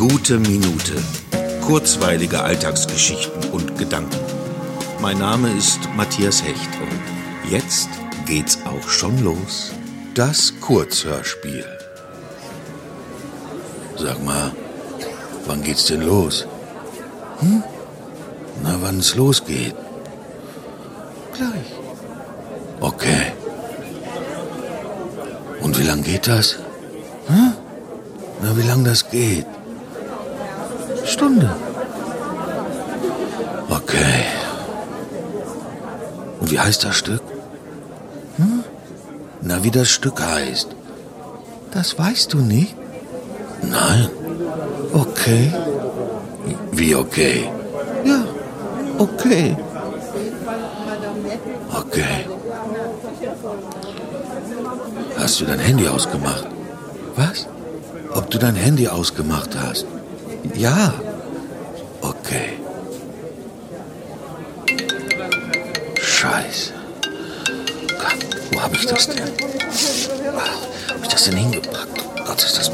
Gute Minute. Kurzweilige Alltagsgeschichten und Gedanken. Mein Name ist Matthias Hecht und jetzt geht's auch schon los. Das Kurzhörspiel. Sag mal, wann geht's denn los? Hm? Na, wann es losgeht? Gleich. Okay. Und wie lang geht das? Hm? Na, wie lang das geht? Stunde. Okay. Und wie heißt das Stück? Hm? Na, wie das Stück heißt. Das weißt du nicht? Nein. Okay. Wie okay? Ja, okay. Okay. Hast du dein Handy ausgemacht? Was? Ob du dein Handy ausgemacht hast? Ja. Okay. Scheiße. Gott, wo habe ich das denn? Wo habe ich das denn hingepackt? Gott, ist das